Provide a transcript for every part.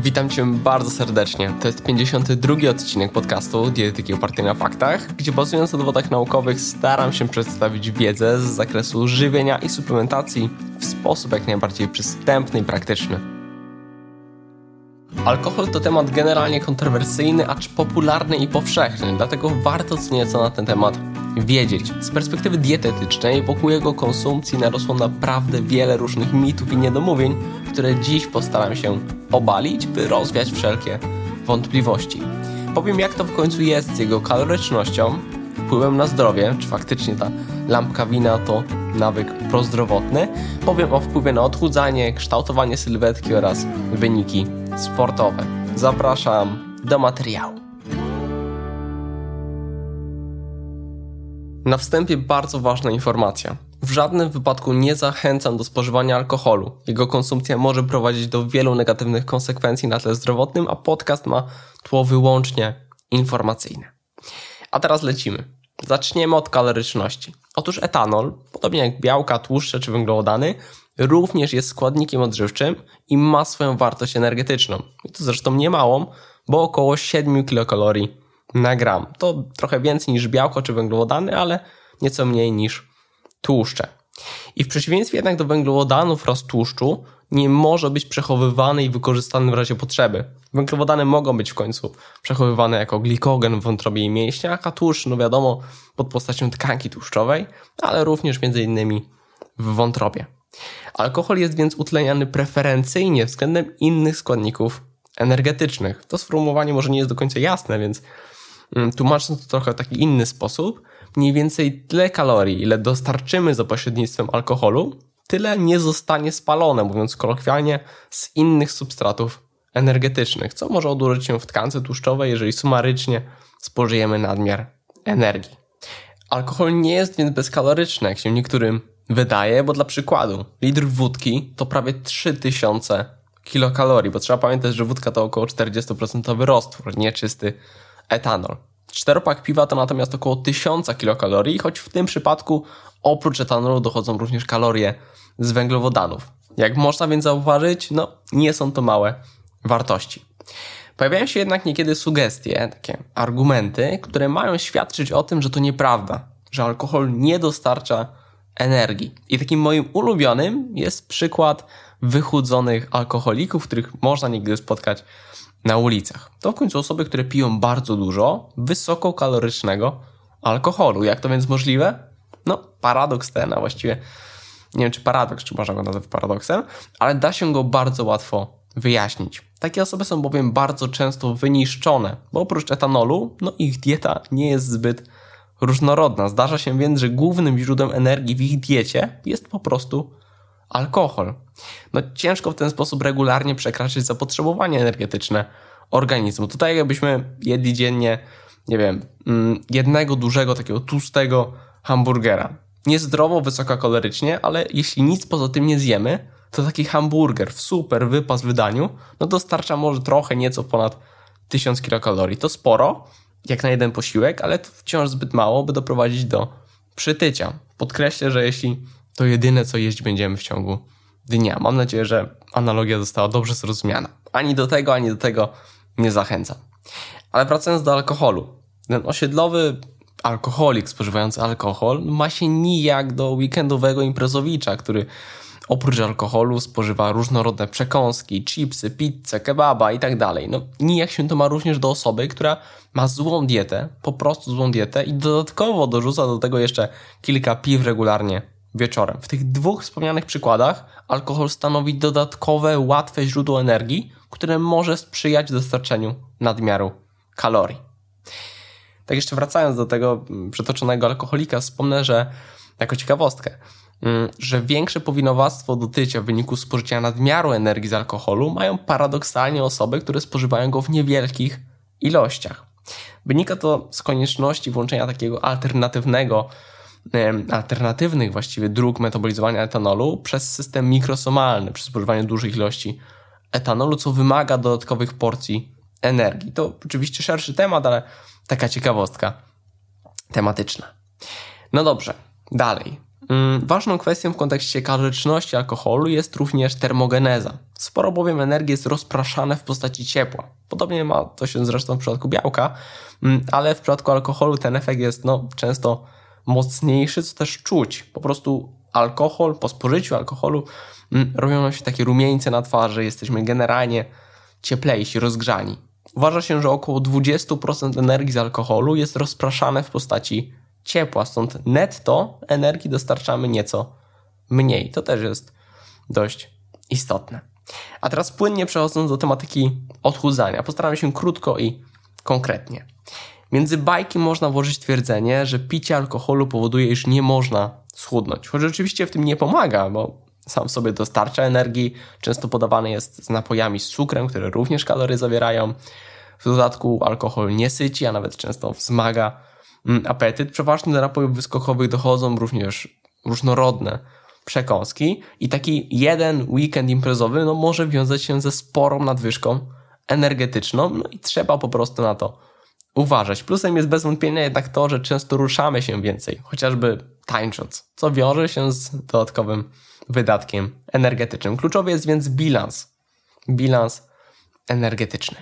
Witam Cię bardzo serdecznie. To jest 52 odcinek podcastu Dietetyki opartej na faktach, gdzie bazując na dowodach naukowych staram się przedstawić wiedzę z zakresu żywienia i suplementacji w sposób jak najbardziej przystępny i praktyczny. Alkohol to temat generalnie kontrowersyjny, acz popularny i powszechny, dlatego warto co nieco na ten temat wiedzieć. Z perspektywy dietetycznej wokół jego konsumpcji narosło naprawdę wiele różnych mitów i niedomówień, które dziś postaram się obalić, by rozwiać wszelkie wątpliwości. Powiem, jak to w końcu jest z jego kalorycznością, wpływem na zdrowie, czy faktycznie ta lampka wina to nawyk prozdrowotny. Powiem o wpływie na odchudzanie, kształtowanie sylwetki oraz wyniki sportowe. Zapraszam do materiału. Na wstępie bardzo ważna informacja. W żadnym wypadku nie zachęcam do spożywania alkoholu. Jego konsumpcja może prowadzić do wielu negatywnych konsekwencji na tle zdrowotnym, a podcast ma tło wyłącznie informacyjne. A teraz lecimy. Zaczniemy od kaloryczności. Otóż etanol, podobnie jak białka, tłuszcze czy węglowodany, również jest składnikiem odżywczym i ma swoją wartość energetyczną. I to zresztą nie małą, bo około 7 kilokalorii na gram. To trochę więcej niż białko czy węglowodany, ale nieco mniej niż tłuszcze. I w przeciwieństwie jednak do węglowodanów oraz tłuszczu nie może być przechowywany i wykorzystany w razie potrzeby. Węglowodany mogą być w końcu przechowywane jako glikogen w wątrobie i mięśniach, a tłuszcz, no wiadomo, pod postacią tkanki tłuszczowej, ale również między innymi w wątrobie. Alkohol jest więc utleniany preferencyjnie względem innych składników energetycznych. To sformułowanie może nie jest do końca jasne, więc tłumacząc to trochę w taki inny sposób, mniej więcej tyle kalorii, ile dostarczymy za pośrednictwem alkoholu, tyle nie zostanie spalone, mówiąc kolokwialnie, z innych substratów energetycznych, co może odłożyć się w tkance tłuszczowej, jeżeli sumarycznie spożyjemy nadmiar energii. Alkohol nie jest więc bezkaloryczny, jak się niektórym wydaje, bo dla przykładu, litr wódki to prawie 3000 kilokalorii, bo trzeba pamiętać, że wódka to około 40% roztwór, nieczysty etanol. Czteropak piwa to natomiast około 1000 kilokalorii, choć w tym przypadku oprócz etanolu dochodzą również kalorie z węglowodanów. Jak można więc zauważyć, no nie są to małe wartości. Pojawiają się jednak niekiedy sugestie, takie argumenty, które mają świadczyć o tym, że to nieprawda, że alkohol nie dostarcza energii. I takim moim ulubionym jest przykład wychudzonych alkoholików, których można nigdy spotkać na ulicach. To w końcu osoby, które piją bardzo dużo wysokokalorycznego alkoholu. Jak to więc możliwe? No, paradoks ten, a właściwie nie wiem, czy paradoks, czy można go nazwać paradoksem, ale da się go bardzo łatwo wyjaśnić. Takie osoby są bowiem bardzo często wyniszczone, bo oprócz etanolu, no ich dieta nie jest zbyt różnorodna. Zdarza się więc, że głównym źródłem energii w ich diecie jest po prostu alkohol. No ciężko w ten sposób regularnie przekraczać zapotrzebowanie energetyczne organizmu. Tutaj jakbyśmy jedli dziennie, nie wiem, mm, jednego dużego takiego tłustego hamburgera. Niezdrowo, wysokokalorycznie, ale jeśli nic poza tym nie zjemy, to taki hamburger w super wypas wydaniu, no dostarcza może trochę, nieco ponad 1000 kilokalorii. To sporo, jak na jeden posiłek, ale to wciąż zbyt mało, by doprowadzić do przytycia. Podkreślę, że jeśli to jedyne, co jeść będziemy w ciągu dnia. Mam nadzieję, że analogia została dobrze zrozumiana. Ani do tego, ani do tego nie zachęcam. Ale wracając do alkoholu. Ten osiedlowy alkoholik spożywający alkohol ma się nijak do weekendowego imprezowicza, który oprócz alkoholu spożywa różnorodne przekąski, chipsy, pizzę, kebaba i tak dalej. No, nijak się to ma również do osoby, która ma złą dietę, po prostu złą dietę i dodatkowo dorzuca do tego jeszcze kilka piw regularnie wieczorem. W tych dwóch wspomnianych przykładach alkohol stanowi dodatkowe, łatwe źródło energii, które może sprzyjać dostarczeniu nadmiaru kalorii. Tak jeszcze wracając do tego mm, przytoczonego alkoholika, wspomnę, że jako ciekawostkę, mm, że większe powinowactwo do tycia w wyniku spożycia nadmiaru energii z alkoholu mają paradoksalnie osoby, które spożywają go w niewielkich ilościach. Wynika to z konieczności włączenia takiego alternatywnego alternatywnych właściwie dróg metabolizowania etanolu przez system mikrosomalny, przy spożywaniu dużych ilości etanolu, co wymaga dodatkowych porcji energii. To oczywiście szerszy temat, ale taka ciekawostka tematyczna. No dobrze, dalej. Mm, ważną kwestią w kontekście kaloryczności alkoholu jest również termogeneza. Sporo bowiem energii jest rozpraszane w postaci ciepła. Podobnie ma to się zresztą w przypadku białka, mm, ale w przypadku alkoholu ten efekt jest no, często mocniejszy, co też czuć. Po prostu alkohol, po spożyciu alkoholu mm, robią nam się takie rumieńce na twarzy, jesteśmy generalnie cieplejsi, rozgrzani. Uważa się, że około 20% energii z alkoholu jest rozpraszane w postaci ciepła, stąd netto energii dostarczamy nieco mniej. To też jest dość istotne. A teraz płynnie przechodząc do tematyki odchudzania, postaram się krótko i konkretnie. Między bajki można włożyć twierdzenie, że picie alkoholu powoduje, iż nie można schudnąć. Choć oczywiście w tym nie pomaga, bo sam sobie dostarcza energii, często podawany jest z napojami z cukrem, które również kalorie zawierają. W dodatku alkohol nie syci, a nawet często wzmaga mm, apetyt. Przeważnie do napojów wyskokowych dochodzą również różnorodne przekąski i taki jeden weekend imprezowy no, może wiązać się ze sporą nadwyżką energetyczną no i trzeba po prostu na to uważać. Plusem jest bez wątpienia jednak to, że często ruszamy się więcej, chociażby tańcząc, co wiąże się z dodatkowym wydatkiem energetycznym. Kluczowy jest więc bilans. Bilans energetyczny.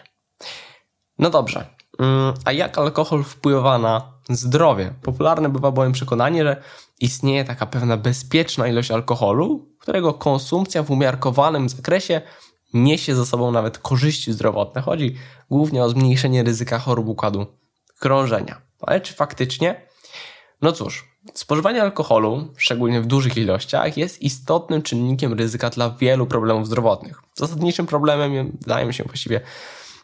No dobrze. Mm, a jak alkohol wpływa na zdrowie? Popularne bywa bowiem przekonanie, że istnieje taka pewna bezpieczna ilość alkoholu, którego konsumpcja w umiarkowanym zakresie niesie ze sobą nawet korzyści zdrowotne. Chodzi głównie o zmniejszenie ryzyka chorób układu krążenia. Ale czy faktycznie? No cóż, spożywanie alkoholu, szczególnie w dużych ilościach, jest istotnym czynnikiem ryzyka dla wielu problemów zdrowotnych. Zasadniczym problemem wydaje mi się właściwie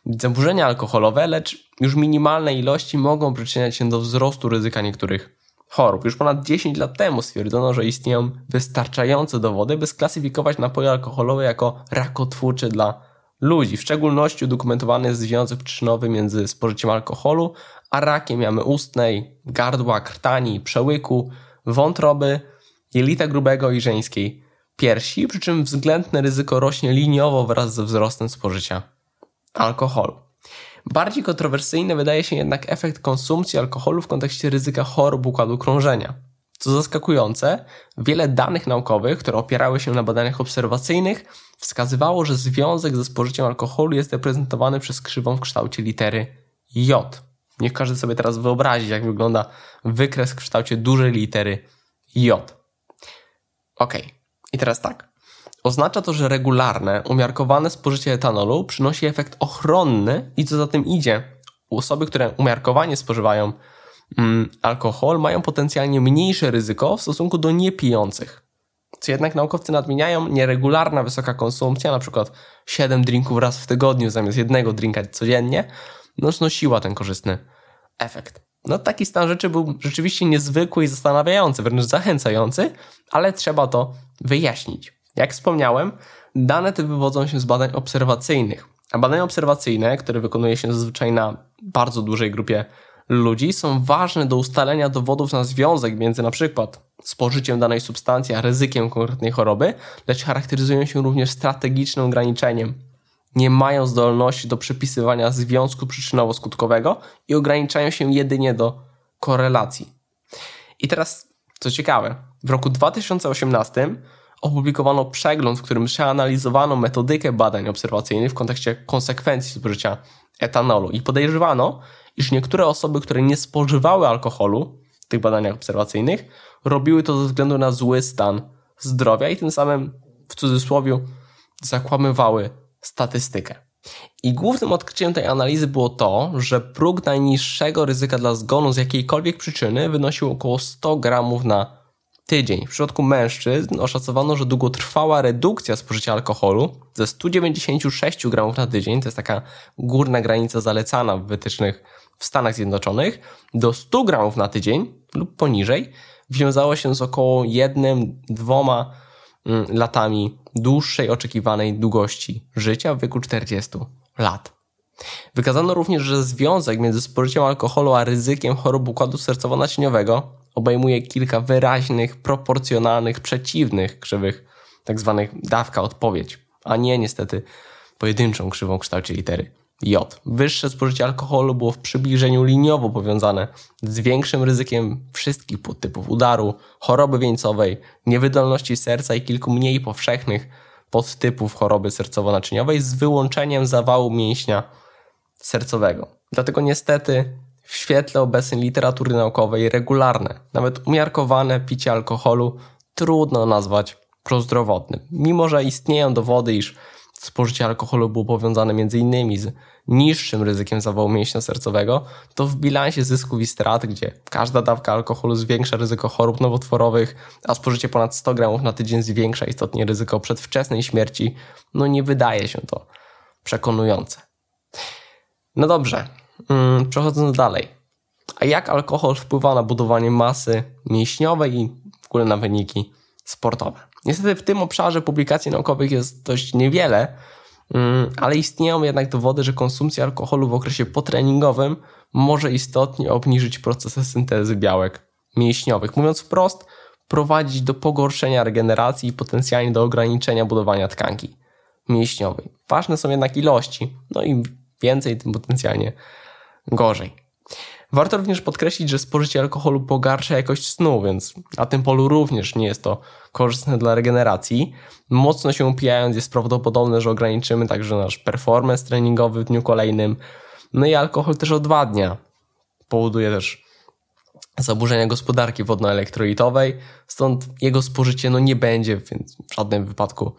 zaburzenia alkoholowe, lecz już minimalne ilości mogą przyczyniać się do wzrostu ryzyka niektórych chorób. Już ponad 10 lat temu stwierdzono, że istnieją wystarczające dowody, by sklasyfikować napoje alkoholowe jako rakotwórcze dla ludzi. W szczególności udokumentowany jest związek przyczynowy między spożyciem alkoholu a rakiem jamy ustnej, gardła, krtani, przełyku, wątroby, jelita grubego i żeńskiej piersi, przy czym względne ryzyko rośnie liniowo wraz ze wzrostem spożycia alkoholu. Bardziej kontrowersyjny wydaje się jednak efekt konsumpcji alkoholu w kontekście ryzyka chorób układu krążenia. Co zaskakujące, wiele danych naukowych, które opierały się na badaniach obserwacyjnych, wskazywało, że związek ze spożyciem alkoholu jest reprezentowany przez krzywą w kształcie litery J. Niech każdy sobie teraz wyobrazi, jak wygląda wykres w kształcie dużej litery J. Ok, i teraz tak. Oznacza to, że regularne, umiarkowane spożycie etanolu przynosi efekt ochronny i co za tym idzie, osoby, które umiarkowanie spożywają mm, alkohol, mają potencjalnie mniejsze ryzyko w stosunku do niepijących. Co jednak naukowcy nadmieniają, nieregularna wysoka konsumpcja, przykład 7 drinków raz w tygodniu zamiast jednego drinka codziennie, no znosiła ten korzystny efekt. No taki stan rzeczy był rzeczywiście niezwykły i zastanawiający, wręcz zachęcający, ale trzeba to wyjaśnić. Jak wspomniałem, dane te wywodzą się z badań obserwacyjnych, a badania obserwacyjne, które wykonuje się zazwyczaj na bardzo dużej grupie ludzi, są ważne do ustalenia dowodów na związek między na przykład spożyciem danej substancji a ryzykiem konkretnej choroby, lecz charakteryzują się również strategicznym ograniczeniem. Nie mają zdolności do przypisywania związku przyczynowo-skutkowego i ograniczają się jedynie do korelacji. I teraz, co ciekawe, w roku 2018 opublikowano przegląd, w którym przeanalizowano metodykę badań obserwacyjnych w kontekście konsekwencji zużycia etanolu i podejrzewano, iż niektóre osoby, które nie spożywały alkoholu w tych badaniach obserwacyjnych, robiły to ze względu na zły stan zdrowia i tym samym w cudzysłowie zakłamywały statystykę. I głównym odkryciem tej analizy było to, że próg najniższego ryzyka dla zgonu z jakiejkolwiek przyczyny wynosił około 100 gramów na tydzień. W przypadku mężczyzn oszacowano, że długotrwała redukcja spożycia alkoholu ze 196 gramów na tydzień, to jest taka górna granica zalecana w wytycznych w Stanach Zjednoczonych, do 100 gramów na tydzień lub poniżej, wiązało się z około jednym, dwoma mm, latami dłuższej oczekiwanej długości życia w wieku 40 lat. Wykazano również, że związek między spożyciem alkoholu a ryzykiem chorób układu sercowo-naczyniowego obejmuje kilka wyraźnych, proporcjonalnych, przeciwnych krzywych, tak zwanych dawka-odpowiedź, a nie niestety pojedynczą krzywą w kształcie litery J. Wyższe spożycie alkoholu było w przybliżeniu liniowo powiązane z większym ryzykiem wszystkich podtypów udaru, choroby wieńcowej, niewydolności serca i kilku mniej powszechnych podtypów choroby sercowo-naczyniowej z wyłączeniem zawału mięśnia sercowego. Dlatego niestety w świetle obecnej literatury naukowej regularne, nawet umiarkowane picie alkoholu trudno nazwać prozdrowotnym. Mimo, że istnieją dowody, iż spożycie alkoholu było powiązane m.in. z niższym ryzykiem zawału mięśnia sercowego, to w bilansie zysków i strat, gdzie każda dawka alkoholu zwiększa ryzyko chorób nowotworowych, a spożycie ponad 100 gramów na tydzień zwiększa istotnie ryzyko przedwczesnej śmierci, no nie wydaje się to przekonujące. No dobrze, przechodząc dalej. A jak alkohol wpływa na budowanie masy mięśniowej i w ogóle na wyniki sportowe? Niestety w tym obszarze publikacji naukowych jest dość niewiele, mm, ale istnieją jednak dowody, że konsumpcja alkoholu w okresie potreningowym może istotnie obniżyć procesy syntezy białek mięśniowych. Mówiąc wprost, prowadzić do pogorszenia regeneracji i potencjalnie do ograniczenia budowania tkanki mięśniowej. Ważne są jednak ilości, no im więcej, tym potencjalnie gorzej. Warto również podkreślić, że spożycie alkoholu pogarsza jakość snu, więc na tym polu również nie jest to korzystne dla regeneracji. Mocno się upijając jest prawdopodobne, że ograniczymy także nasz performance treningowy w dniu kolejnym. No i alkohol też odwadnia. Powoduje też zaburzenia gospodarki wodno-elektrolitowej, stąd jego spożycie no nie będzie w żadnym wypadku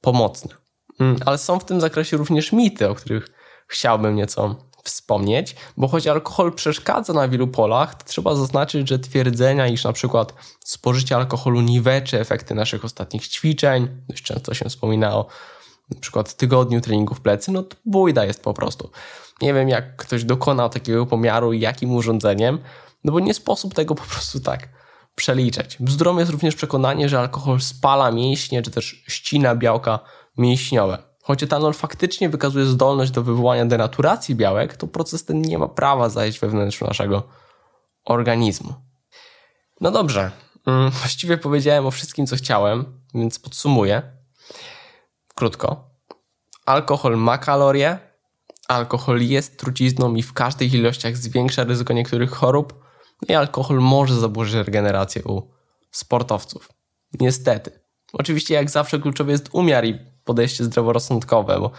pomocne. Mm, ale są w tym zakresie również mity, o których chciałbym nieco wspomnieć, bo choć alkohol przeszkadza na wielu polach, to trzeba zaznaczyć, że twierdzenia, iż na przykład spożycie alkoholu niweczy efekty naszych ostatnich ćwiczeń, dość często się wspomina o na przykład tygodniu treningów plecy, no to bójda jest po prostu. Nie wiem, jak ktoś dokonał takiego pomiaru i jakim urządzeniem, no bo nie sposób tego po prostu tak przeliczać. Bzdurą jest również przekonanie, że alkohol spala mięśnie, czy też ścina białka mięśniowe. Choć etanol faktycznie wykazuje zdolność do wywołania denaturacji białek, to proces ten nie ma prawa zajść we wnętrzu naszego organizmu. No dobrze, mm, właściwie powiedziałem o wszystkim, co chciałem, więc podsumuję. Krótko. Alkohol ma kalorie, alkohol jest trucizną i w każdych ilościach zwiększa ryzyko niektórych chorób, i alkohol może zaburzyć regenerację u sportowców. Niestety. Oczywiście, jak zawsze, kluczowy jest umiar i podejście zdroworozsądkowe, bo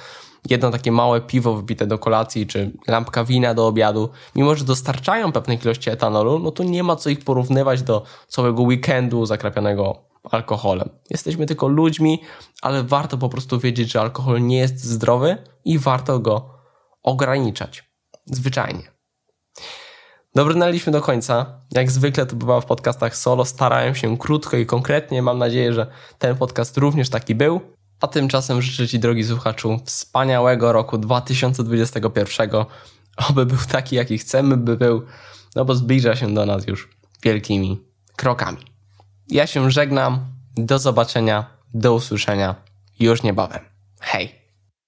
jedno takie małe piwo wbite do kolacji, czy lampka wina do obiadu, mimo że dostarczają pewnej ilości etanolu, no to nie ma co ich porównywać do całego weekendu zakrapianego alkoholem. Jesteśmy tylko ludźmi, ale warto po prostu wiedzieć, że alkohol nie jest zdrowy i warto go ograniczać. Zwyczajnie. Dobrnęliśmy do końca. Jak zwykle to bywa w podcastach solo, starałem się krótko i konkretnie. Mam nadzieję, że ten podcast również taki był. A tymczasem życzę Ci, drogi słuchaczu, wspaniałego roku 2021. Oby był taki, jaki chcemy, by był, no bo zbliża się do nas już wielkimi krokami. Ja się żegnam. Do zobaczenia, do usłyszenia już niebawem. Hej!